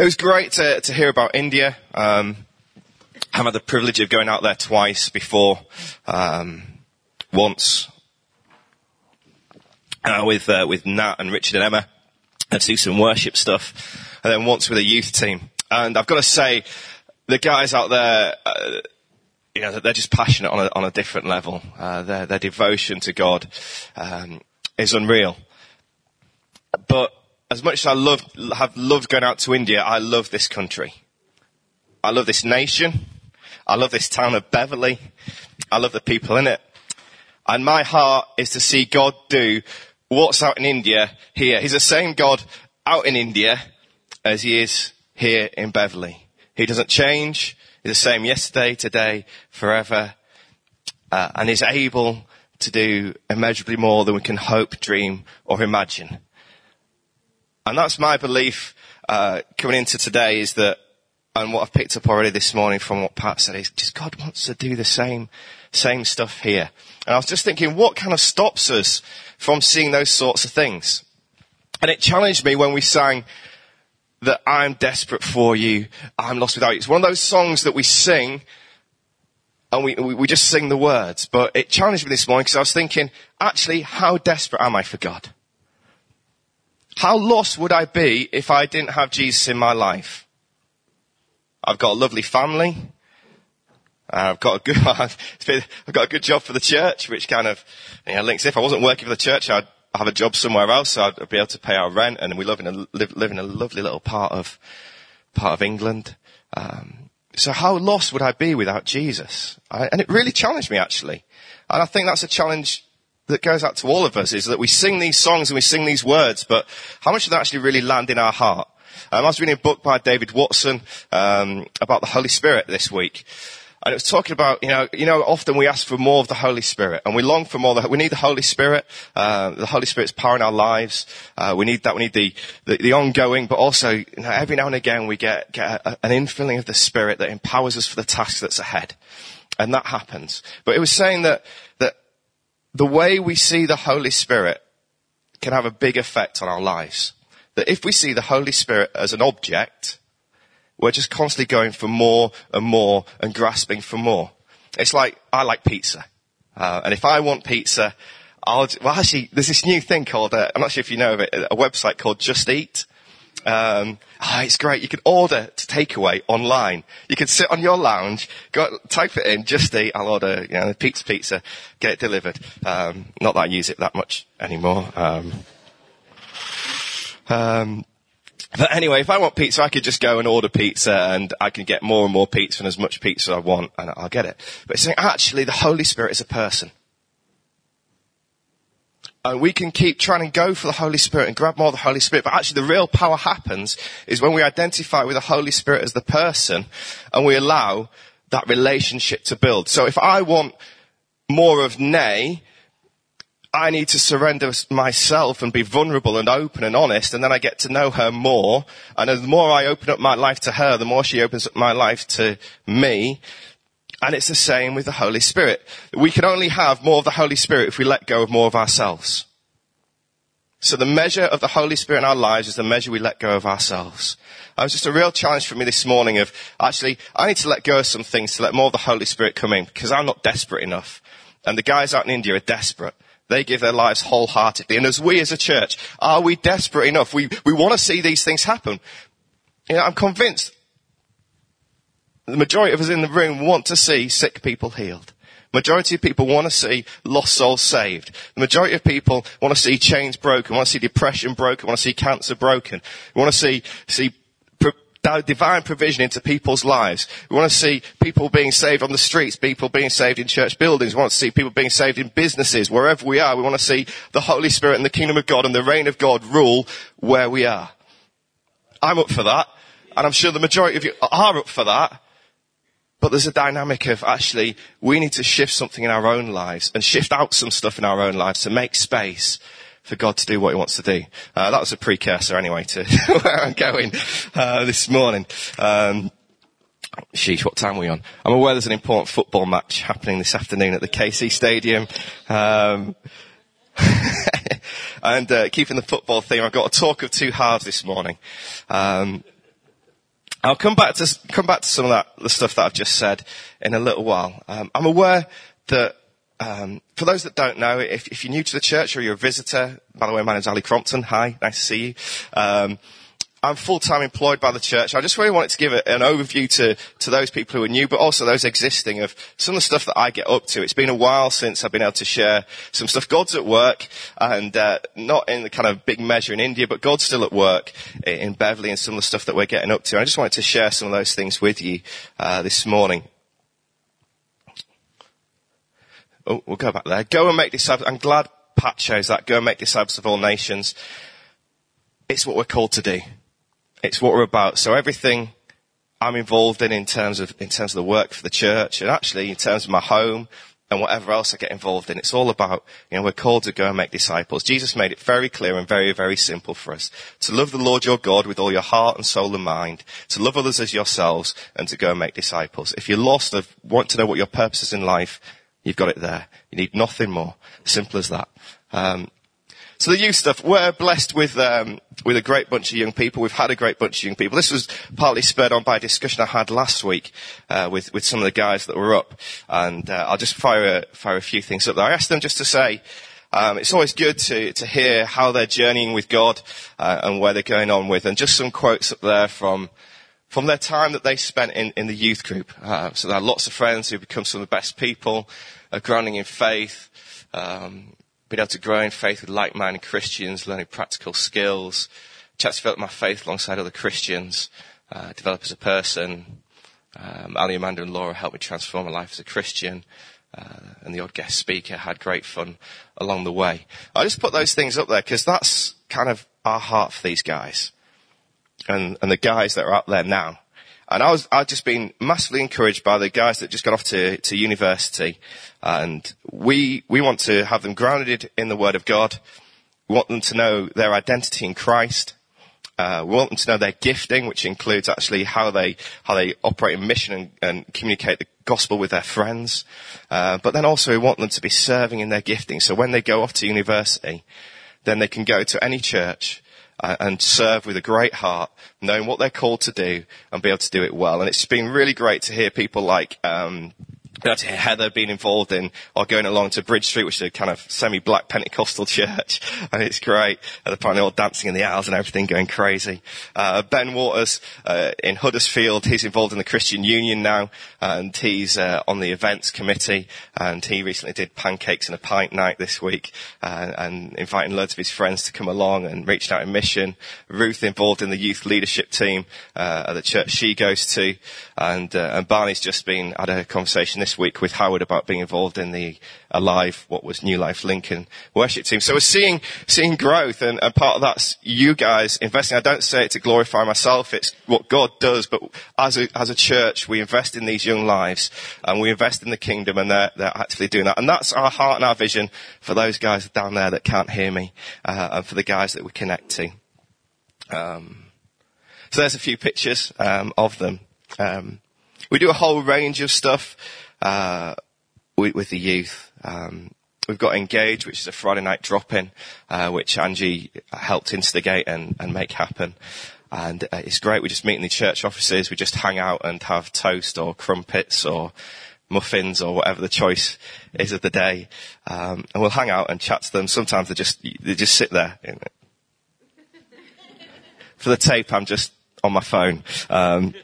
It was great to, to hear about India. Um, I've had the privilege of going out there twice before. Um, once uh, with uh, with Nat and Richard and Emma and do some worship stuff, and then once with a youth team. And I've got to say, the guys out there, uh, you know, they're just passionate on a, on a different level. Uh, their, their devotion to God um, is unreal. But as much as I love, have loved going out to India, I love this country. I love this nation. I love this town of Beverley. I love the people in it. And my heart is to see God do what's out in India here. He's the same God out in India as he is here in Beverley. He doesn't change. He's the same yesterday, today, forever. Uh, and is able to do immeasurably more than we can hope, dream, or imagine. And that's my belief uh, coming into today is that, and what I've picked up already this morning from what Pat said is just God wants to do the same, same stuff here. And I was just thinking, what kind of stops us from seeing those sorts of things? And it challenged me when we sang that I'm desperate for you, I'm lost without you. It's one of those songs that we sing and we, we just sing the words. But it challenged me this morning because I was thinking, actually, how desperate am I for God? How lost would I be if I didn't have Jesus in my life? I've got a lovely family. I've got a good, I've got a good job for the church, which kind of, you know, links. If I wasn't working for the church, I'd have a job somewhere else, so I'd be able to pay our rent, and we live in a live, live in a lovely little part of part of England. Um, so how lost would I be without Jesus? I, and it really challenged me actually, and I think that's a challenge that goes out to all of us: is that we sing these songs and we sing these words, but how much of that actually really land in our heart? Um, I was reading a book by David Watson um, about the Holy Spirit this week, and it was talking about, you know, you know, often we ask for more of the Holy Spirit, and we long for more. We need the Holy Spirit. Uh, the Holy Spirit's power in our lives. Uh, we need that. We need the, the, the ongoing, but also you know, every now and again we get, get a, an infilling of the Spirit that empowers us for the task that's ahead, and that happens. But it was saying that the way we see the Holy Spirit can have a big effect on our lives. That if we see the Holy Spirit as an object, we're just constantly going for more and more and grasping for more. It's like, I like pizza. Uh, and if I want pizza, I'll, well actually, there's this new thing called, uh, I'm not sure if you know of it, a website called Just Eat. Um, oh, it's great. You can order to takeaway online. You can sit on your lounge, go, type it in, just eat, I'll order, you know, pizza pizza, get it delivered. Um, not that I use it that much anymore. Um, um, but anyway, if I want pizza, I could just go and order pizza and I can get more and more pizza and as much pizza as I want and I'll get it. But it's saying actually the Holy Spirit is a person. And we can keep trying to go for the Holy Spirit and grab more of the Holy Spirit, but actually the real power happens is when we identify with the Holy Spirit as the person and we allow that relationship to build. So if I want more of Nay, I need to surrender myself and be vulnerable and open and honest, and then I get to know her more. And the more I open up my life to her, the more she opens up my life to me. And it's the same with the Holy Spirit. We can only have more of the Holy Spirit if we let go of more of ourselves. So the measure of the Holy Spirit in our lives is the measure we let go of ourselves. It was just a real challenge for me this morning of actually, I need to let go of some things to let more of the Holy Spirit come in because I'm not desperate enough. And the guys out in India are desperate. They give their lives wholeheartedly. And as we as a church, are we desperate enough? We, we want to see these things happen. You know, I'm convinced the majority of us in the room want to see sick people healed. The majority of people want to see lost souls saved. The majority of people want to see chains broken, want to see depression broken, want to see cancer broken. We want to see, see divine provision into people's lives. We want to see people being saved on the streets, people being saved in church buildings. We want to see people being saved in businesses, wherever we are. We want to see the Holy Spirit and the kingdom of God and the reign of God rule where we are. I'm up for that. And I'm sure the majority of you are up for that. But there's a dynamic of actually, we need to shift something in our own lives and shift out some stuff in our own lives to make space for God to do what He wants to do. Uh, that was a precursor, anyway, to where I'm going uh, this morning. Um, sheesh, what time are we on? I'm aware there's an important football match happening this afternoon at the KC Stadium. Um, and uh, keeping the football theme, I've got a talk of two halves this morning. Um, I'll come back to come back to some of that the stuff that I've just said in a little while. Um, I'm aware that um, for those that don't know, if, if, you're new to the church or you're a visitor, by the way, my name's Ali Crompton. Hi, nice to see you. Um, I'm full-time employed by the church. I just really wanted to give an overview to, to those people who are new, but also those existing of some of the stuff that I get up to. It's been a while since I've been able to share some stuff. God's at work, and uh, not in the kind of big measure in India, but God's still at work in Beverley and some of the stuff that we're getting up to. I just wanted to share some of those things with you uh, this morning. Oh, we'll go back there. Go and make disciples. I'm glad Pat shows that. Go and make disciples of all nations. It's what we're called to do. It's what we're about. So everything I'm involved in in terms of, in terms of the work for the church and actually in terms of my home and whatever else I get involved in, it's all about, you know, we're called to go and make disciples. Jesus made it very clear and very, very simple for us. To love the Lord your God with all your heart and soul and mind, to love others as yourselves, and to go and make disciples. If you're lost or want to know what your purpose is in life, you've got it there. You need nothing more. Simple as that. Um, so the youth stuff, we're blessed with, um, with a great bunch of young people. We've had a great bunch of young people. This was partly spurred on by a discussion I had last week, uh, with, with some of the guys that were up. And, uh, I'll just fire a, fire a few things up there. I asked them just to say, um, it's always good to, to hear how they're journeying with God, uh, and where they're going on with. And just some quotes up there from, from their time that they spent in, in the youth group. Uh, so they had lots of friends who become some of the best people, are growing in faith, um, been able to grow in faith with like-minded Christians, learning practical skills, chance to develop my faith alongside other Christians, uh, develop as a person. Um, Ali, Amanda, and Laura helped me transform my life as a Christian. Uh, and the odd guest speaker had great fun along the way. I just put those things up there because that's kind of our heart for these guys and, and the guys that are out there now. And I was, I've just been massively encouraged by the guys that just got off to, to university. And we, we want to have them grounded in the Word of God. We want them to know their identity in Christ. Uh, we want them to know their gifting, which includes actually how they, how they operate in mission and, and communicate the gospel with their friends. Uh, but then also we want them to be serving in their gifting. So when they go off to university, then they can go to any church and serve with a great heart, knowing what they're called to do and be able to do it well. And it's been really great to hear people like, um, that Heather being involved in or going along to Bridge Street, which is a kind of semi-black Pentecostal church, and it's great. And apparently all dancing in the aisles and everything going crazy. Uh, ben Waters uh, in Huddersfield, he's involved in the Christian Union now, and he's uh, on the events committee, and he recently did pancakes and a pint night this week, uh, and inviting loads of his friends to come along and reached out in mission. Ruth involved in the youth leadership team uh, at the church she goes to, and, uh, and Barney's just been had a conversation this this week with Howard about being involved in the Alive, what was New Life Lincoln worship team. So we're seeing, seeing growth and, part of that's you guys investing. I don't say it to glorify myself. It's what God does, but as a, as a church, we invest in these young lives and we invest in the kingdom and they're, they're actually doing that. And that's our heart and our vision for those guys down there that can't hear me, uh, and for the guys that we connect to. Um, so there's a few pictures um, of them. Um, we do a whole range of stuff uh, with, with, the youth. Um, we've got Engage, which is a Friday night drop-in, uh, which Angie helped instigate and, and make happen. And uh, it's great. We just meet in the church offices. We just hang out and have toast or crumpets or muffins or whatever the choice is of the day. Um, and we'll hang out and chat to them. Sometimes they just they just sit there. For the tape, I'm just on my phone. Um,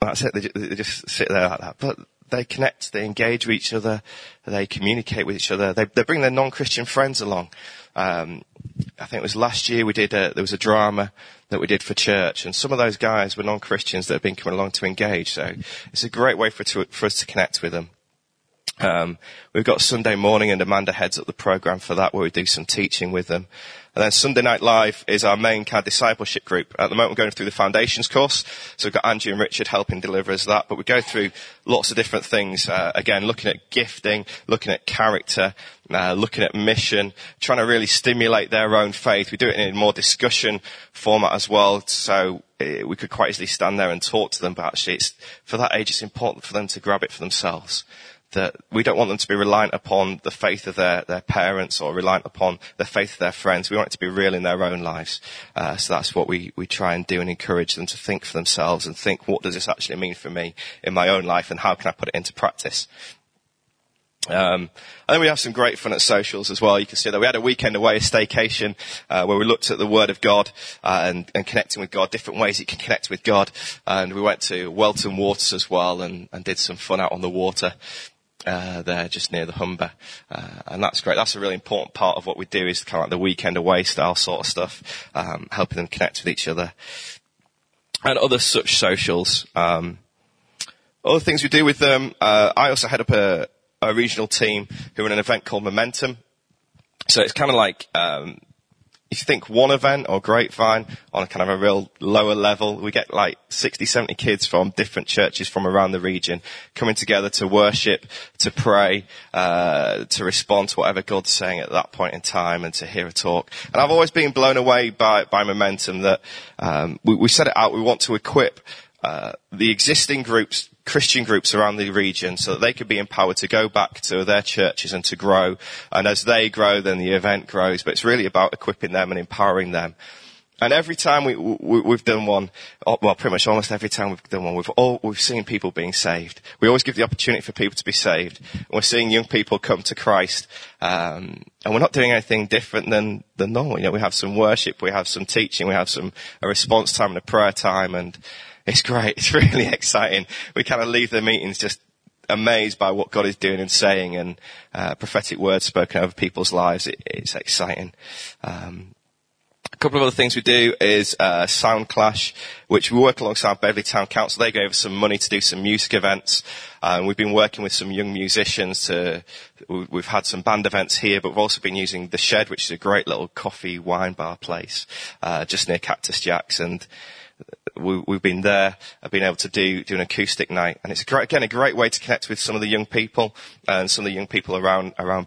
that's it. They they just sit there like that. But they connect, they engage with each other, they communicate with each other, they, they bring their non-Christian friends along. Um, I think it was last year we did a, there was a drama that we did for church and some of those guys were non-Christians that have been coming along to engage. So it's a great way for, to, for us to connect with them. Um, we've got Sunday morning and Amanda heads up the program for that where we do some teaching with them. And then Sunday Night Live is our main of discipleship group. At the moment, we're going through the foundations course. So we've got Angie and Richard helping deliver us that. But we go through lots of different things. Uh, again, looking at gifting, looking at character, uh, looking at mission, trying to really stimulate their own faith. We do it in a more discussion format as well. So uh, we could quite easily stand there and talk to them, but actually it's, for that age, it's important for them to grab it for themselves that we don't want them to be reliant upon the faith of their, their parents or reliant upon the faith of their friends. We want it to be real in their own lives. Uh, so that's what we, we try and do and encourage them to think for themselves and think, what does this actually mean for me in my own life and how can I put it into practice? Um, and then we have some great fun at socials as well. You can see that we had a weekend away, a staycation, uh, where we looked at the Word of God uh, and, and, connecting with God, different ways you can connect with God. And we went to Welton Waters as well and, and did some fun out on the water. Uh, there, just near the Humber, uh, and that's great. That's a really important part of what we do is kind of like the weekend away style sort of stuff, um, helping them connect with each other, and other such socials. Um, other things we do with them. Uh, I also head up a, a regional team who run an event called Momentum. So it's kind of like, um, if you think one event or grapevine on a kind of a real lower level, we get like 60, 70 kids from different churches from around the region coming together to worship, to pray, uh, to respond to whatever God's saying at that point in time and to hear a talk. And I've always been blown away by, by momentum that, um, we, we set it out, we want to equip, uh, the existing groups Christian groups around the region so that they could be empowered to go back to their churches and to grow. And as they grow, then the event grows. But it's really about equipping them and empowering them. And every time we, we, have done one, well, pretty much almost every time we've done one, we've all, we've seen people being saved. We always give the opportunity for people to be saved. We're seeing young people come to Christ. Um, and we're not doing anything different than, than normal. You know, we have some worship, we have some teaching, we have some, a response time and a prayer time and, it's great. It's really exciting. We kind of leave the meetings just amazed by what God is doing and saying and uh, prophetic words spoken over people's lives. It, it's exciting. Um, a couple of other things we do is uh, Sound Clash, which we work alongside Beverley Town Council. They gave us some money to do some music events. Um, we've been working with some young musicians to. We've had some band events here, but we've also been using the Shed, which is a great little coffee wine bar place uh, just near Cactus Jacks, and we, have been there, I've been able to do, do an acoustic night. And it's a great, again, a great way to connect with some of the young people and some of the young people around, around.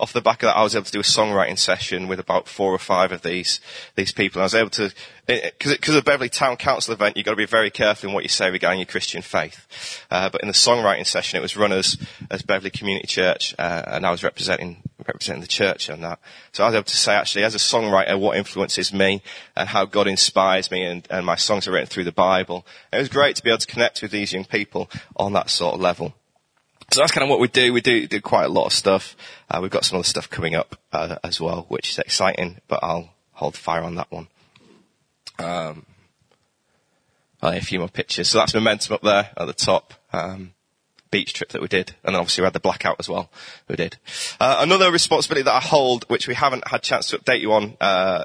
Off the back of that, I was able to do a songwriting session with about four or five of these, these people. I was able to, because of the Beverley Town Council event, you've got to be very careful in what you say regarding your Christian faith. Uh, but in the songwriting session, it was run as, as Beverley Community Church, uh, and I was representing representing the church on that. So I was able to say actually as a songwriter what influences me and how God inspires me and, and my songs are written through the Bible. And it was great to be able to connect with these young people on that sort of level. So that's kind of what we do. We do do quite a lot of stuff. Uh, we've got some other stuff coming up uh, as well, which is exciting. But I'll hold fire on that one. Um, a few more pictures. So that's momentum up there at the top. Um, beach trip that we did, and then obviously we had the blackout as well. We did. Uh, another responsibility that I hold, which we haven't had a chance to update you on, uh,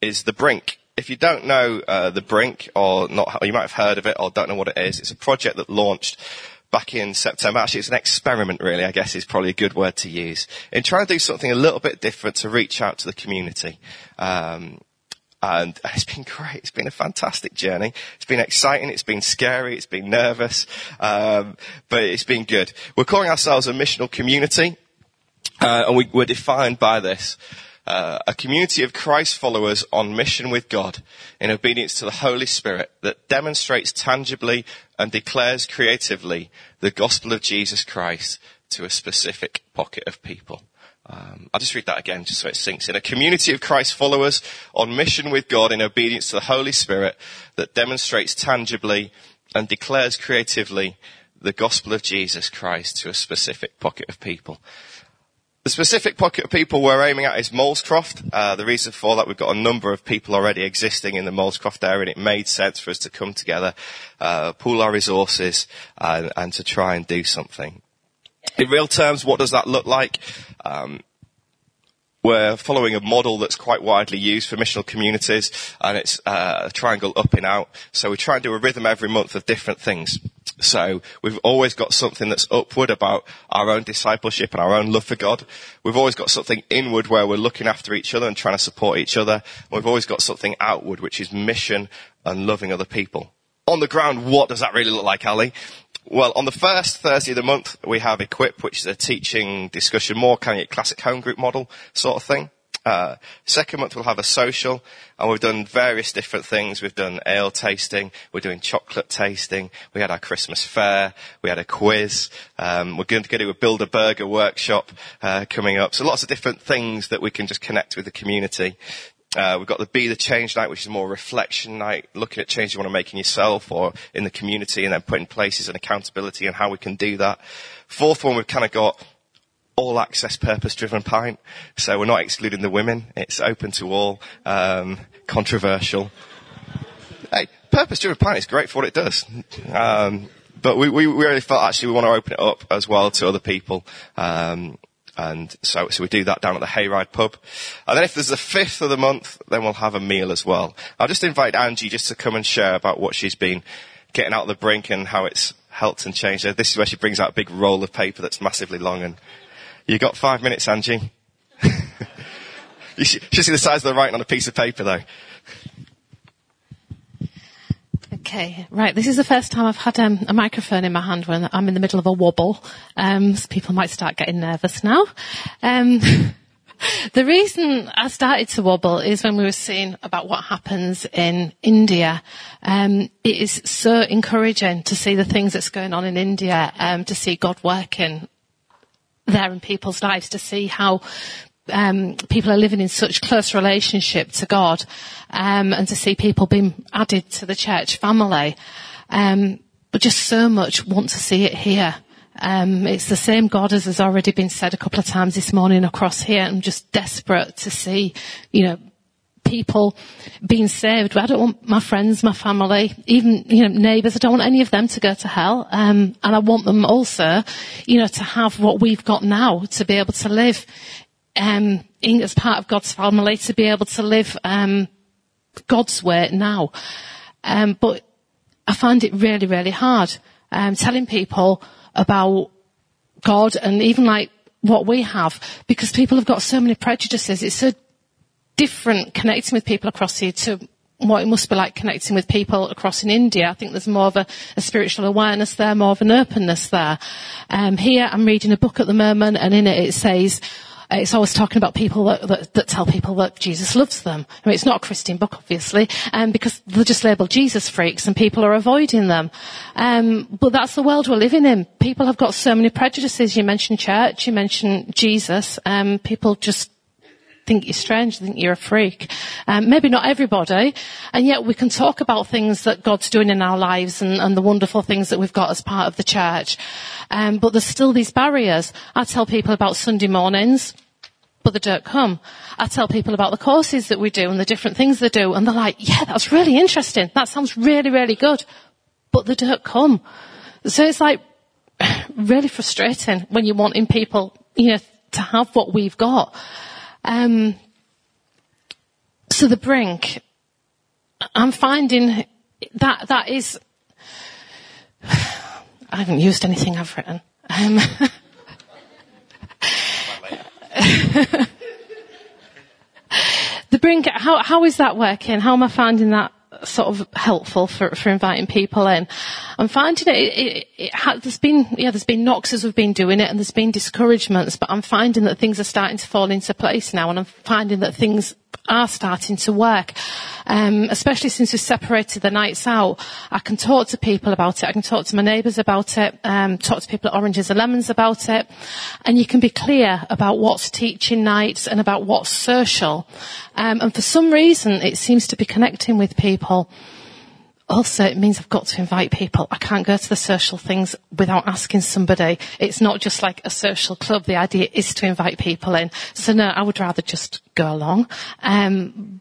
is the Brink. If you don't know uh, the Brink, or not, or you might have heard of it, or don't know what it is, it's a project that launched back in September. Actually, it's an experiment, really. I guess is probably a good word to use in trying to do something a little bit different to reach out to the community. Um, and it's been great. It's been a fantastic journey. It's been exciting. It's been scary. It's been nervous, um, but it's been good. We're calling ourselves a missional community, uh, and we, we're defined by this. Uh, a community of Christ followers on mission with God in obedience to the Holy Spirit that demonstrates tangibly and declares creatively the gospel of Jesus Christ to a specific pocket of people. Um, I'll just read that again just so it sinks in. A community of Christ followers on mission with God in obedience to the Holy Spirit that demonstrates tangibly and declares creatively the gospel of Jesus Christ to a specific pocket of people. The specific pocket of people we're aiming at is Molescroft. Uh, the reason for that, we've got a number of people already existing in the Molescroft area, and it made sense for us to come together, uh, pool our resources, uh, and to try and do something. In real terms, what does that look like? Um, we're following a model that's quite widely used for missional communities, and it's uh, a triangle up and out. So we try and do a rhythm every month of different things. So we've always got something that's upward about our own discipleship and our own love for God. We've always got something inward where we're looking after each other and trying to support each other. We've always got something outward, which is mission and loving other people. On the ground, what does that really look like, Ali? Well, on the first Thursday of the month, we have Equip, which is a teaching discussion, more kind of classic home group model sort of thing. Uh, second month we'll have a social, and we've done various different things. We've done ale tasting, we're doing chocolate tasting, we had our Christmas fair, we had a quiz, um, we're going to do a build a burger workshop uh, coming up. So lots of different things that we can just connect with the community. Uh, we've got the Be the Change night, which is more reflection night, looking at change you want to make in yourself or in the community, and then putting places and accountability and how we can do that. Fourth one, we've kind of got all access purpose driven pint. So we're not excluding the women. It's open to all. Um, controversial. Hey, purpose driven pint is great for what it does. Um, but we, we really felt actually we want to open it up as well to other people. Um, and so, so we do that down at the Hayride pub. And then if there's a fifth of the month, then we'll have a meal as well. I'll just invite Angie just to come and share about what she's been getting out of the brink and how it's helped and changed her. This is where she brings out a big roll of paper that's massively long and you got five minutes, Angie. you should, should see the size of the writing on a piece of paper, though. Okay, right. This is the first time I've had um, a microphone in my hand when I'm in the middle of a wobble. Um, so people might start getting nervous now. Um, the reason I started to wobble is when we were seeing about what happens in India. Um, it is so encouraging to see the things that's going on in India, um, to see God working there in people's lives to see how um, people are living in such close relationship to God, um, and to see people being added to the church family. Um, but just so much want to see it here. Um, it's the same God as has already been said a couple of times this morning across here. I'm just desperate to see, you know, people being saved. I don't want my friends, my family, even, you know, neighbours, I don't want any of them to go to hell. Um, and I want them also, you know, to have what we've got now, to be able to live, um, in, as part of God's family, to be able to live, um, God's way now. Um, but I find it really, really hard, um, telling people about God and even like what we have because people have got so many prejudices. It's so different connecting with people across here to what it must be like connecting with people across in India. I think there's more of a, a spiritual awareness there, more of an openness there. Um, here, I'm reading a book at the moment, and in it it says, it's always talking about people that, that, that, tell people that Jesus loves them. I mean, it's not a Christian book, obviously, um, because they're just labelled Jesus freaks and people are avoiding them. Um, but that's the world we're living in. People have got so many prejudices. You mentioned church, you mentioned Jesus. Um, people just think you're strange, think you're a freak. Um, maybe not everybody, and yet we can talk about things that God's doing in our lives and, and the wonderful things that we've got as part of the church. Um, but there's still these barriers. I tell people about Sunday mornings come. I tell people about the courses that we do and the different things they do, and they're like, yeah, that's really interesting. That sounds really, really good. But they don't come. So it's like really frustrating when you're wanting people, you know, to have what we've got. Um, so the brink, I'm finding that that is. I haven't used anything I've written. Um, the brink, how how is that working? How am I finding that sort of helpful for, for inviting people in. I'm finding it, it, it, it ha- there's been, yeah, there's been knocks as we've been doing it and there's been discouragements, but I'm finding that things are starting to fall into place now and I'm finding that things are starting to work. Um, especially since we've separated the nights out, I can talk to people about it. I can talk to my neighbours about it. Um, talk to people at Oranges and Lemons about it, and you can be clear about what's teaching nights and about what's social. Um, and for some reason, it seems to be connecting with people. Also, it means I've got to invite people. I can't go to the social things without asking somebody. It's not just like a social club. The idea is to invite people in. So no, I would rather just go along. Um,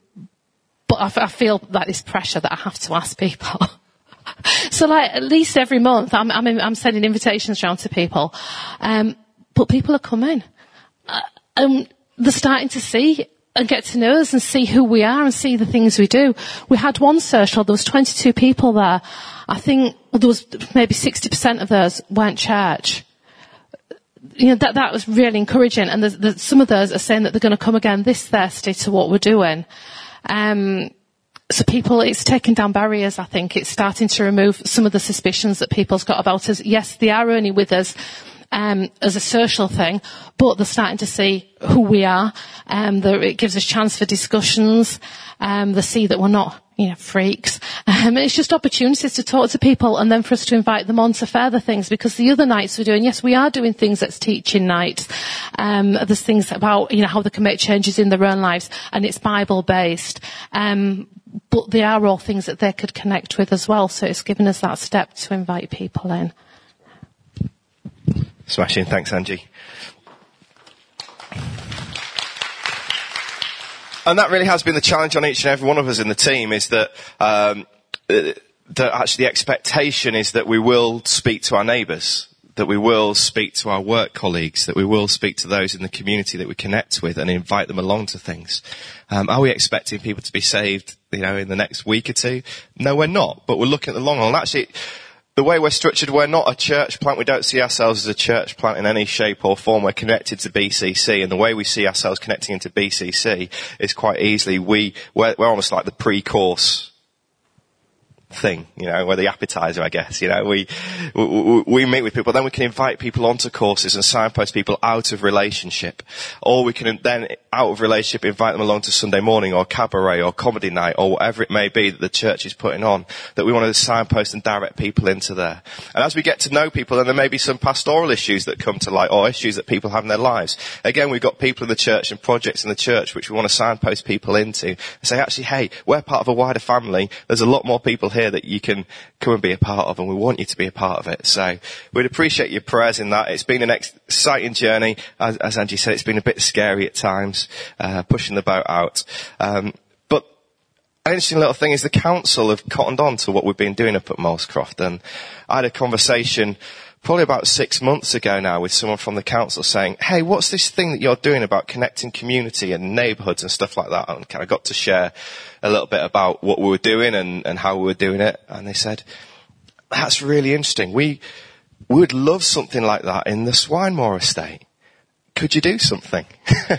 but I, I feel like this pressure that I have to ask people. so like at least every month I'm, I'm, I'm sending invitations around to people. Um, but people are coming. Uh, and they're starting to see and get to know us and see who we are and see the things we do. We had one social, there was 22 people there. I think there was maybe 60% of those weren't church. You know, that, that was really encouraging. And there's, there's, some of those are saying that they're going to come again this Thursday to what we're doing. Um, so people, it's taking down barriers, I think. It's starting to remove some of the suspicions that people's got about us. Yes, they are only with us um, as a social thing, but they're starting to see who we are. Um, it gives us chance for discussions. Um, they see that we're not you know, freaks. Um, it's just opportunities to talk to people and then for us to invite them on to further things because the other nights we're doing, yes, we are doing things that's teaching nights. Um, there's things about, you know, how they can make changes in their own lives and it's Bible based. Um, but they are all things that they could connect with as well. So it's given us that step to invite people in. Smashing. Thanks, Angie. And that really has been the challenge on each and every one of us in the team is that, um, that actually the expectation is that we will speak to our neighbours, that we will speak to our work colleagues, that we will speak to those in the community that we connect with and invite them along to things. Um, are we expecting people to be saved, you know, in the next week or two? No, we're not, but we're looking at the long haul. Actually, the way we're structured, we're not a church plant. We don't see ourselves as a church plant in any shape or form. We're connected to BCC, and the way we see ourselves connecting into BCC is quite easily we we're, we're almost like the pre-course thing, you know, we're the appetizer, I guess, you know, we, we, we, meet with people, then we can invite people onto courses and signpost people out of relationship. Or we can then, out of relationship, invite them along to Sunday morning or cabaret or comedy night or whatever it may be that the church is putting on, that we want to signpost and direct people into there. And as we get to know people, then there may be some pastoral issues that come to light or issues that people have in their lives. Again, we've got people in the church and projects in the church which we want to signpost people into and say, actually, hey, we're part of a wider family. There's a lot more people here here that you can come and be a part of, and we want you to be a part of it. So we'd appreciate your prayers in that. It's been an exciting journey. As, as Angie said, it's been a bit scary at times, uh, pushing the boat out. Um, but an interesting little thing is the council have cottoned on to what we've been doing up at Molescroft, and I had a conversation probably about six months ago now with someone from the council saying, hey, what's this thing that you're doing about connecting community and neighbourhoods and stuff like that? And kind of got to share a little bit about what we were doing and, and how we were doing it. And they said, that's really interesting. We, we would love something like that in the Swinemoor estate. Could you do something?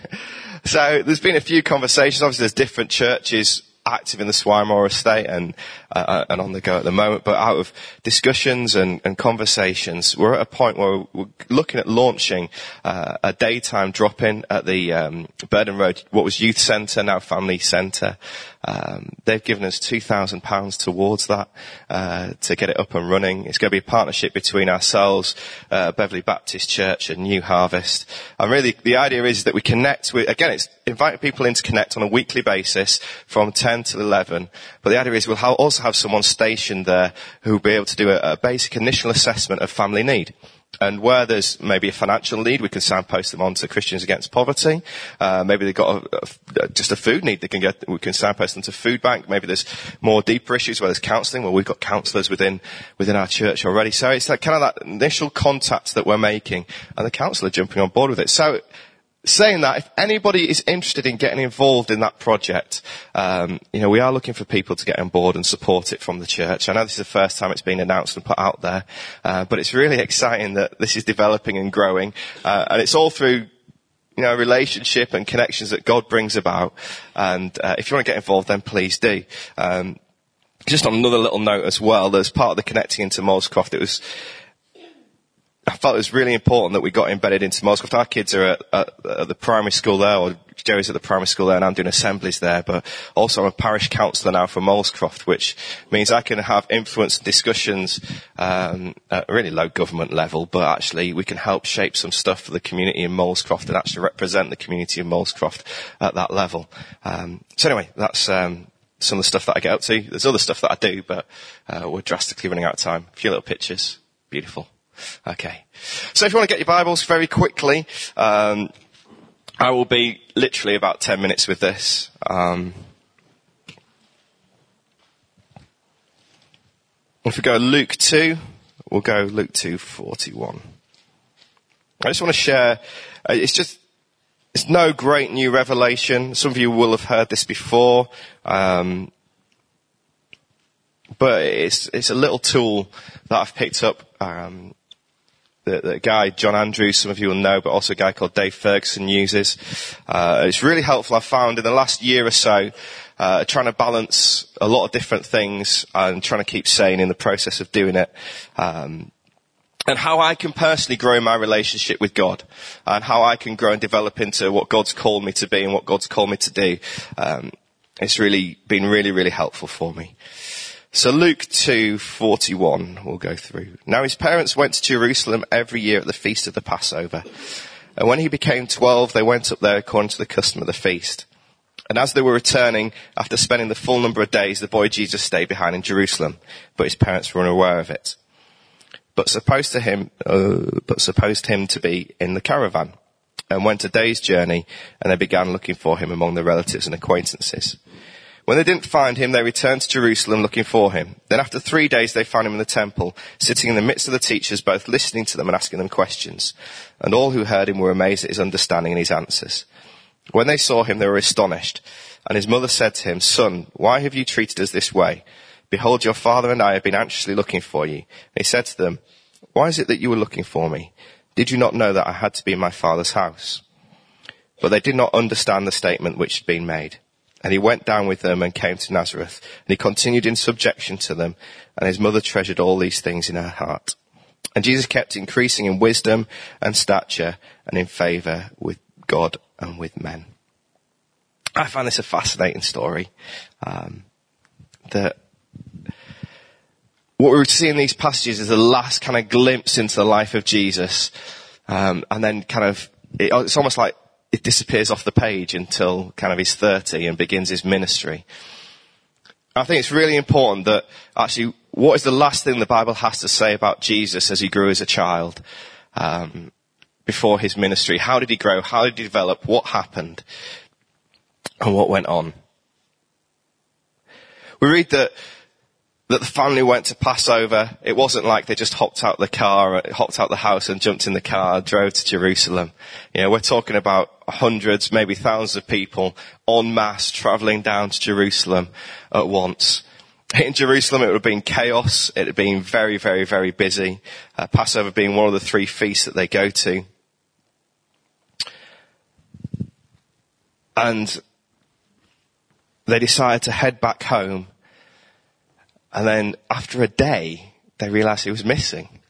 so there's been a few conversations. Obviously there's different churches active in the Swinemoor estate and, uh, uh, and on the go at the moment, but out of discussions and, and conversations, we're at a point where we're looking at launching uh, a daytime drop-in at the um, Burden Road, what was youth centre, now family centre. Um, they've given us £2,000 towards that uh, to get it up and running. It's going to be a partnership between ourselves, uh, Beverley Baptist Church and New Harvest. And really the idea is that we connect with, again, it's inviting people in to connect on a weekly basis from 10 to 11. But the idea is we'll also have someone stationed there who will be able to do a, a basic initial assessment of family need. And where there's maybe a financial need, we can signpost them on to Christians Against Poverty. Uh, maybe they've got a, a, just a food need, they can get, we can signpost them to Food Bank. Maybe there's more deeper issues where there's counselling. Well, we've got counsellors within within our church already. So it's that kind of that initial contact that we're making, and the counsellor jumping on board with it. So saying that, if anybody is interested in getting involved in that project, um, you know, we are looking for people to get on board and support it from the church. I know this is the first time it's been announced and put out there, uh, but it's really exciting that this is developing and growing, uh, and it's all through. You know, relationship and connections that God brings about. And uh, if you want to get involved, then please do. Um, just on another little note as well, there's part of the connecting into Molescroft. It was I felt it was really important that we got embedded into Molescroft. Our kids are at, at, at, the primary school there, or Jerry's at the primary school there, and I'm doing assemblies there. But also, I'm a parish councillor now for Molescroft, which means I can have influence discussions um, at a really low government level. But actually, we can help shape some stuff for the community in Molescroft and actually represent the community in Molescroft at that level. Um, so anyway, that's um, some of the stuff that I get up to. There's other stuff that I do, but uh, we're drastically running out of time. A few little pictures, beautiful. Okay. So if you want to get your Bibles very quickly, um, I will be literally about 10 minutes with this. Um, if we go Luke 2, we'll go Luke 2, 41. I just want to share, uh, it's just, it's no great new revelation. Some of you will have heard this before. Um, but it's, it's a little tool that I've picked up um, the, the, guy John Andrews, some of you will know, but also a guy called Dave Ferguson uses. Uh, it's really helpful. I've found in the last year or so, uh, trying to balance a lot of different things and trying to keep sane in the process of doing it. Um, and how I can personally grow my relationship with God and how I can grow and develop into what God's called me to be and what God's called me to do. Um, it's really been really, really helpful for me. So Luke 2:41 we'll go through. Now his parents went to Jerusalem every year at the feast of the Passover. And when he became 12, they went up there according to the custom of the feast. And as they were returning, after spending the full number of days, the boy Jesus stayed behind in Jerusalem, but his parents were unaware of it. But supposed to him, uh, but supposed him to be in the caravan, and went a day's journey, and they began looking for him among their relatives and acquaintances. When they didn't find him, they returned to Jerusalem looking for him. Then after three days, they found him in the temple, sitting in the midst of the teachers, both listening to them and asking them questions. And all who heard him were amazed at his understanding and his answers. When they saw him, they were astonished. And his mother said to him, Son, why have you treated us this way? Behold, your father and I have been anxiously looking for you. And he said to them, Why is it that you were looking for me? Did you not know that I had to be in my father's house? But they did not understand the statement which had been made. And he went down with them and came to Nazareth. And he continued in subjection to them. And his mother treasured all these things in her heart. And Jesus kept increasing in wisdom and stature and in favor with God and with men. I find this a fascinating story. Um, that what we see in these passages is the last kind of glimpse into the life of Jesus. Um, and then kind of, it, it's almost like it disappears off the page until kind of he's 30 and begins his ministry. I think it's really important that actually what is the last thing the Bible has to say about Jesus as he grew as a child um, before his ministry? How did he grow? How did he develop? What happened? And what went on? We read that that the family went to Passover. It wasn't like they just hopped out the car, hopped out the house and jumped in the car, drove to Jerusalem. You know, we're talking about hundreds, maybe thousands of people en masse traveling down to Jerusalem at once. In Jerusalem, it would have been chaos. It had been very, very, very busy. Uh, Passover being one of the three feasts that they go to. And they decided to head back home and then after a day, they realized he was missing.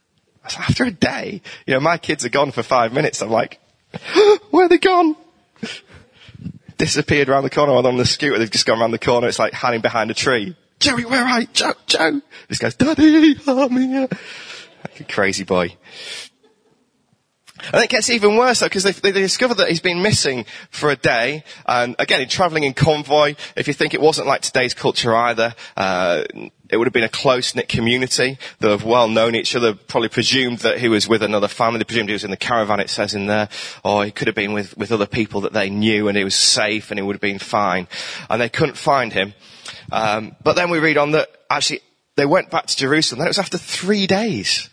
I said, after a day? You know, my kids are gone for five minutes. I'm like, where are they gone? Disappeared around the corner. I'm on the scooter. They've just gone around the corner. It's like hiding behind a tree. Joey, where are you? Joe, Joe. This guy's, Daddy, I'm here. Like a crazy boy. And it gets even worse though, because they, they, discover that he's been missing for a day. And again, in traveling in convoy, if you think it wasn't like today's culture either, uh, it would have been a close-knit community that have well known each other, probably presumed that he was with another family, they presumed he was in the caravan, it says in there, or he could have been with, with other people that they knew and he was safe and he would have been fine. And they couldn't find him. Um, but then we read on that actually they went back to Jerusalem. That was after three days.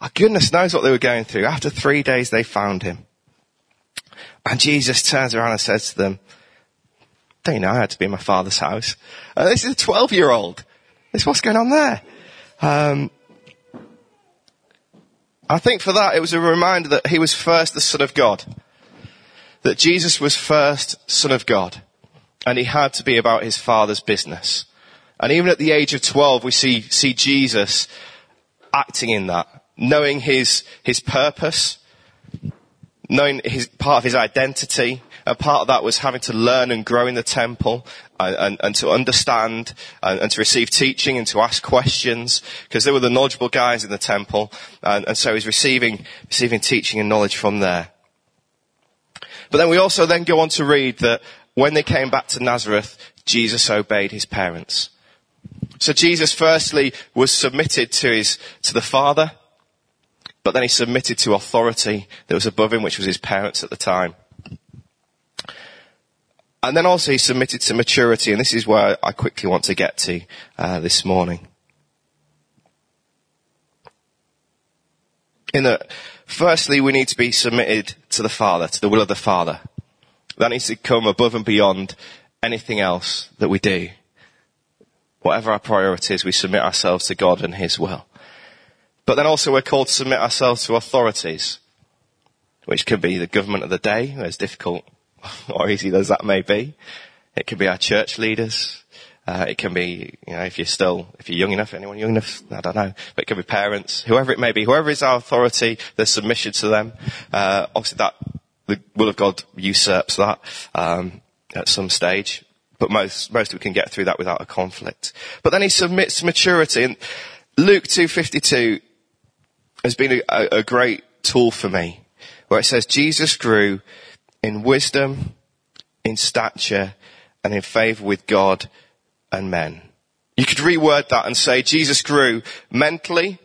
Oh, goodness knows what they were going through. After three days, they found him. And Jesus turns around and says to them, don't you know I had to be in my father's house? And this is a 12 year old. This what's going on there. Um, I think for that it was a reminder that he was first the son of God. That Jesus was first son of God. And he had to be about his father's business. And even at the age of 12 we see, see Jesus acting in that knowing his, his purpose, knowing his, part of his identity, and part of that was having to learn and grow in the temple and, and, and to understand and, and, to receive teaching and to ask questions because they were the knowledgeable guys in the temple and, and so he's receiving, receiving teaching and knowledge from there. But then we also then go on to read that when they came back to Nazareth, Jesus obeyed his parents. So Jesus firstly was submitted to his, to the Father. But then he submitted to authority that was above him, which was his parents at the time. And then also he submitted to maturity, and this is where I quickly want to get to uh, this morning. In that, firstly, we need to be submitted to the Father, to the will of the Father. That needs to come above and beyond anything else that we do. Whatever our priorities, we submit ourselves to God and His will. But then also we're called to submit ourselves to authorities, which could be the government of the day, as difficult or easy as that may be. It could be our church leaders. Uh, it can be, you know, if you're still, if you're young enough, anyone young enough, I don't know, but it can be parents, whoever it may be, whoever is our authority, there's submission to them. Uh, obviously that, the will of God usurps that, um, at some stage, but most, most we can get through that without a conflict. But then he submits to maturity, and Luke 252 has been a, a great tool for me, where it says Jesus grew in wisdom, in stature, and in favor with God and men. You could reword that and say Jesus grew mentally,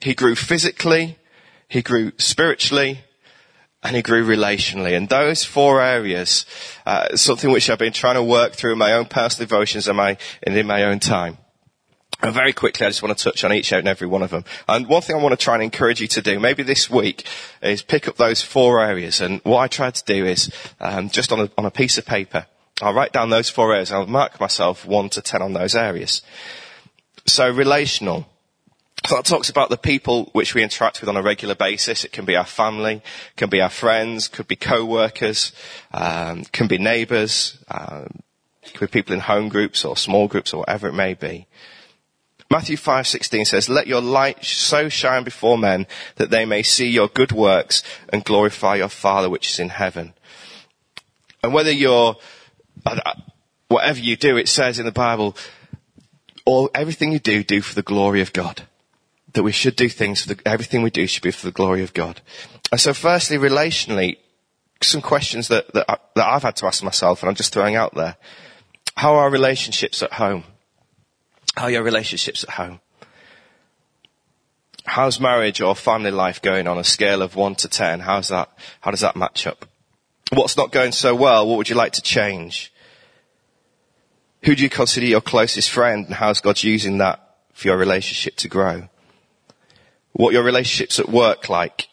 he grew physically, he grew spiritually, and he grew relationally. And those four areas, uh, something which I've been trying to work through in my own personal devotions and my, and in my own time. Very quickly, I just want to touch on each and every one of them. And one thing I want to try and encourage you to do, maybe this week, is pick up those four areas. And what I tried to do is, um, just on a, on a piece of paper, I'll write down those four areas. I'll mark myself one to ten on those areas. So relational. So that talks about the people which we interact with on a regular basis. It can be our family, can be our friends, could be co-workers, um, can be neighbours, um, could be people in home groups or small groups or whatever it may be. Matthew 5:16 says, "Let your light so shine before men that they may see your good works and glorify your Father which is in heaven." And whether you're uh, whatever you do, it says in the Bible, all everything you do, do for the glory of God. That we should do things for the, everything we do should be for the glory of God. And so, firstly, relationally, some questions that that, I, that I've had to ask myself, and I'm just throwing out there. How are relationships at home? How are your relationships at home? How's marriage or family life going on a scale of one to ten? How's that? How does that match up? What's not going so well? What would you like to change? Who do you consider your closest friend and how's God using that for your relationship to grow? What your relationships at work like?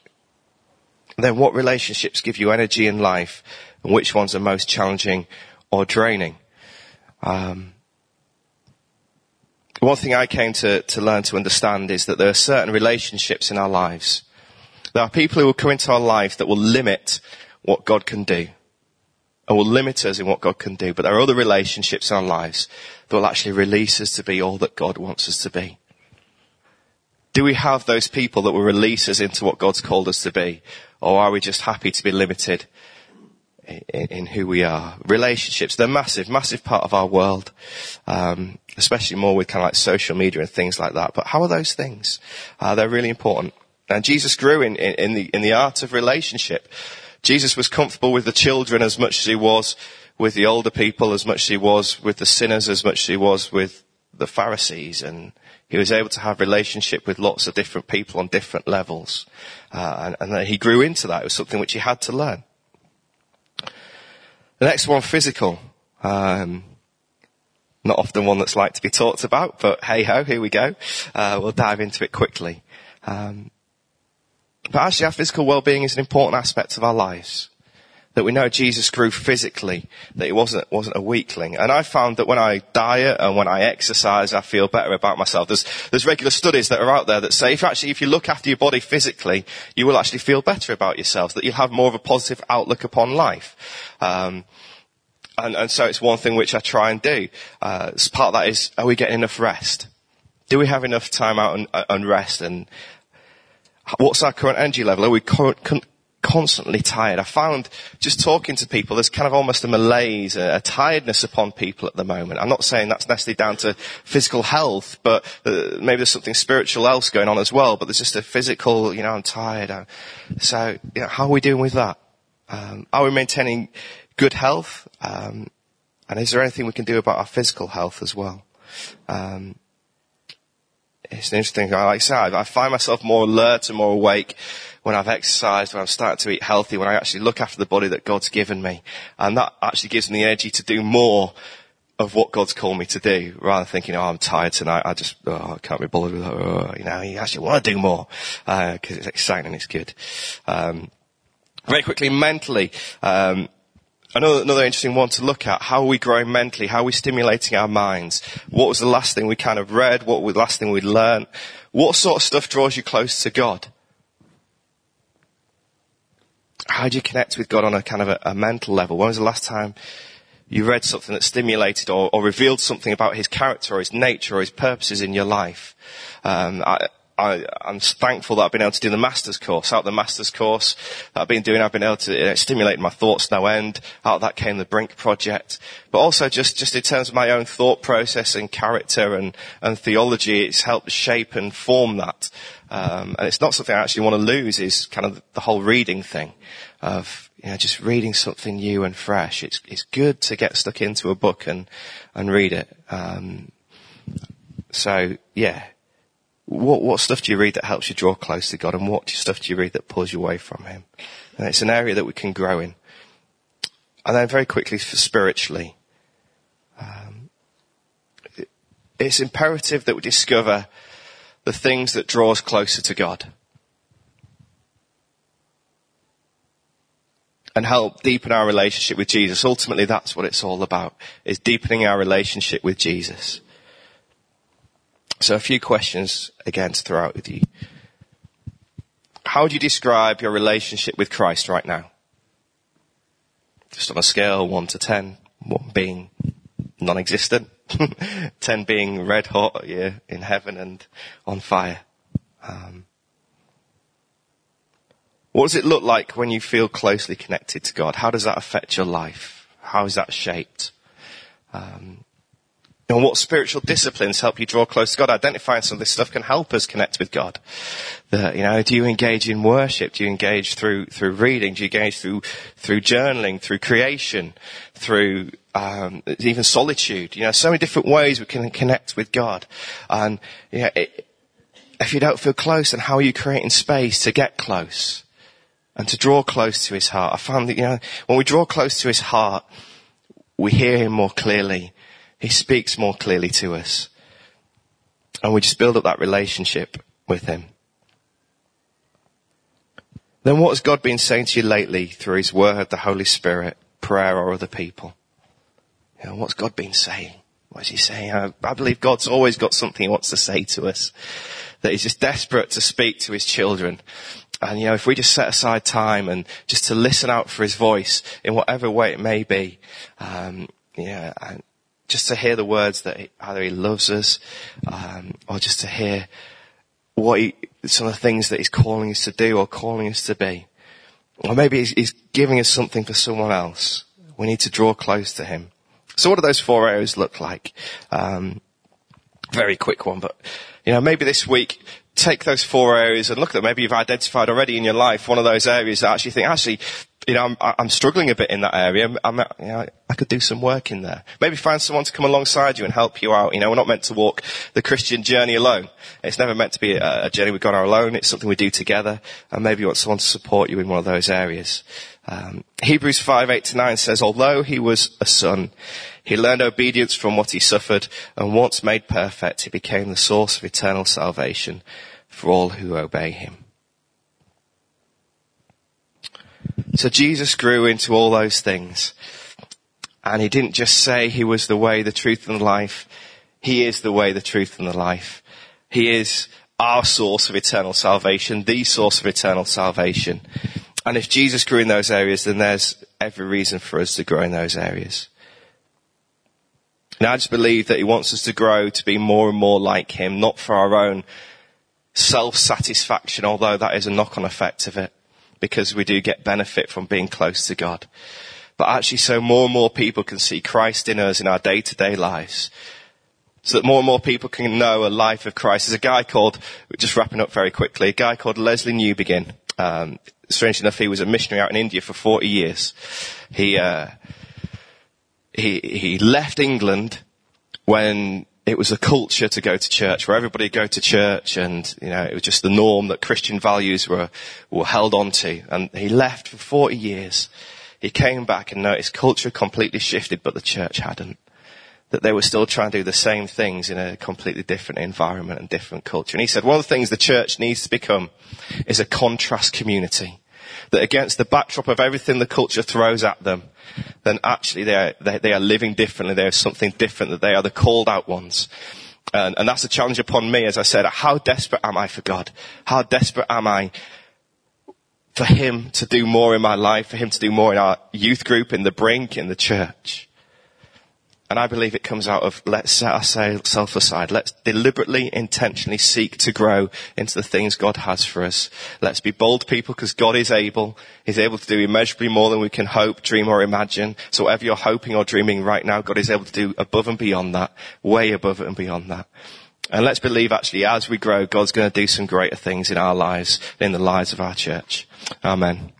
Then what relationships give you energy in life and which ones are most challenging or draining? Um, one thing I came to, to learn to understand is that there are certain relationships in our lives. There are people who will come into our life that will limit what God can do and will limit us in what God can do. But there are other relationships in our lives that will actually release us to be all that God wants us to be. Do we have those people that will release us into what God's called us to be? Or are we just happy to be limited in, in who we are. Relationships, they're massive, massive part of our world. Um, especially more with kind of like social media and things like that. But how are those things? Uh, they're really important. And Jesus grew in, in, in the, in the art of relationship. Jesus was comfortable with the children as much as he was with the older people, as much as he was with the sinners, as much as he was with the Pharisees. And he was able to have relationship with lots of different people on different levels. Uh, and, and he grew into that. It was something which he had to learn. The next one, physical. Um, not often one that's like to be talked about, but hey ho, here we go. Uh, we'll dive into it quickly. Um, but actually, our physical well-being is an important aspect of our lives that we know Jesus grew physically, that he wasn't, wasn't a weakling. And I found that when I diet and when I exercise, I feel better about myself. There's, there's regular studies that are out there that say if actually, if you look after your body physically, you will actually feel better about yourself, that you'll have more of a positive outlook upon life. Um, and, and so it's one thing which I try and do. Uh, part of that is, are we getting enough rest? Do we have enough time out and, and rest? And what's our current energy level? Are we current, constantly tired. I found just talking to people, there's kind of almost a malaise, a, a, tiredness upon people at the moment. I'm not saying that's necessarily down to physical health, but uh, maybe there's something spiritual else going on as well. But there's just a physical, you know, I'm tired. I'm, so, you know, how are we doing with that? Um, are we maintaining good health? Um, and is there anything we can do about our physical health as well? Um, it's an interesting. Like I said, I find myself more alert and more awake when I've exercised, when I've started to eat healthy, when I actually look after the body that God's given me. And that actually gives me the energy to do more of what God's called me to do, rather than thinking, oh, I'm tired tonight, I just, oh, I can't be bothered with that. Oh, you know, you actually want to do more, because uh, it's exciting and it's good. Um, very quickly, mentally, um, Another, another interesting one to look at. How are we growing mentally? How are we stimulating our minds? What was the last thing we kind of read? What was the last thing we learned? What sort of stuff draws you close to God? How do you connect with God on a kind of a, a mental level? When was the last time you read something that stimulated or, or revealed something about his character or his nature or his purposes in your life. Um, I, I, am thankful that I've been able to do the master's course. Out of the master's course that I've been doing, I've been able to uh, stimulate my thoughts no end. Out of that came the Brink project. But also just, just in terms of my own thought process and character and, and theology, it's helped shape and form that. Um, and it's not something I actually want to lose is kind of the whole reading thing of, you know, just reading something new and fresh. It's, it's good to get stuck into a book and, and read it. Um, so yeah, what, what stuff do you read that helps you draw close to God and what stuff do you read that pulls you away from Him? And it's an area that we can grow in. And then very quickly for spiritually, um, it, it's imperative that we discover the things that draw us closer to God. And help deepen our relationship with Jesus. Ultimately, that's what it's all about, is deepening our relationship with Jesus. So a few questions again to throw out with you. How would you describe your relationship with Christ right now? Just on a scale 1 to 10, 1 being non-existent, 10 being red hot, yeah, in heaven and on fire. Um, what does it look like when you feel closely connected to God? How does that affect your life? How is that shaped? Um, what spiritual disciplines help you draw close to God? Identifying some of this stuff can help us connect with God. The, you know, do you engage in worship? Do you engage through, through reading? Do you engage through, through journaling, through creation, through, um, even solitude? You know, so many different ways we can connect with God. And, you know, it, if you don't feel close, then how are you creating space to get close? And to draw close to His heart. I found that, you know, when we draw close to His heart, we hear Him more clearly he speaks more clearly to us. And we just build up that relationship with Him. Then what has God been saying to you lately through His Word, the Holy Spirit, prayer or other people? You know, what's God been saying? What is He saying? I, I believe God's always got something He wants to say to us. That He's just desperate to speak to His children. And you know, if we just set aside time and just to listen out for His voice in whatever way it may be, um, yeah, and just to hear the words that he, either he loves us, um, or just to hear what he, some of the things that he's calling us to do or calling us to be. Or maybe he's, he's giving us something for someone else. We need to draw close to him. So what do those four areas look like? Um, very quick one, but you know, maybe this week take those four areas and look at them. Maybe you've identified already in your life one of those areas that actually think, actually, you know, I'm, I'm struggling a bit in that area. I'm, you know, I could do some work in there. Maybe find someone to come alongside you and help you out. You know, we're not meant to walk the Christian journey alone. It's never meant to be a, a journey we've gone our alone. It's something we do together. And maybe you want someone to support you in one of those areas. Um, Hebrews 5, 8 to 9 says, although he was a son, he learned obedience from what he suffered, and once made perfect, he became the source of eternal salvation for all who obey him. So Jesus grew into all those things. And he didn't just say he was the way, the truth, and the life. He is the way, the truth, and the life. He is our source of eternal salvation, the source of eternal salvation. And if Jesus grew in those areas, then there's every reason for us to grow in those areas. And I just believe that he wants us to grow to be more and more like him, not for our own self-satisfaction, although that is a knock-on effect of it, because we do get benefit from being close to God. But actually so more and more people can see Christ in us in our day-to-day lives. So that more and more people can know a life of Christ. There's a guy called, just wrapping up very quickly, a guy called Lesslie Newbigin. Um, strangely enough, he was a missionary out in India for 40 years. He, uh, he, he left England when it was a culture to go to church, where everybody go to church and, you know, it was just the norm that Christian values were, were held on to. And he left for 40 years. He came back and noticed culture completely shifted, but the church hadn't. That they were still trying to do the same things in a completely different environment and different culture. And he said one of the things the church needs to become is a contrast community. That against the backdrop of everything the culture throws at them, then actually they are, they, they are living differently. There is something different that they are the called out ones. And, and that's a challenge upon me, as I said, how desperate am I for God? How desperate am I for Him to do more in my life, for Him to do more in our youth group, in the brink, in the church? And I believe it comes out of let's set ourselves aside. Let's deliberately, intentionally seek to grow into the things God has for us. Let's be bold people because God is able. He's able to do immeasurably more than we can hope, dream or imagine. So whatever you're hoping or dreaming right now, God is able to do above and beyond that, way above and beyond that. And let's believe actually as we grow, God's going to do some greater things in our lives, in the lives of our church. Amen.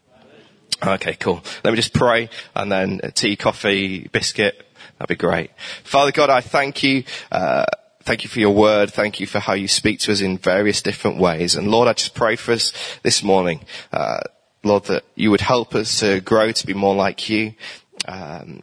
Okay, cool. Let me just pray and then tea, coffee, biscuit. That'd be great. Father God, I thank you. Uh, thank you for your word. Thank you for how you speak to us in various different ways. And Lord, I just pray for us this morning, uh, Lord, that you would help us to grow to be more like you. Um,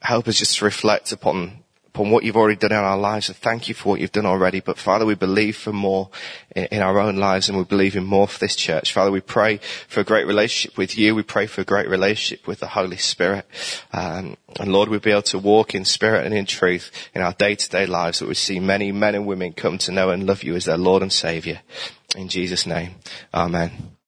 help us just to reflect upon upon what you've already done in our lives. So thank you for what you've done already. But Father, we believe for more in, in, our own lives and we believe in more for this church. Father, we pray for a great relationship with you. We pray for a great relationship with the Holy Spirit. Um, and Lord, we'll be able to walk in spirit and in truth in our day to day lives that we see many men and women come to know and love you as their Lord and Savior. In Jesus name, amen.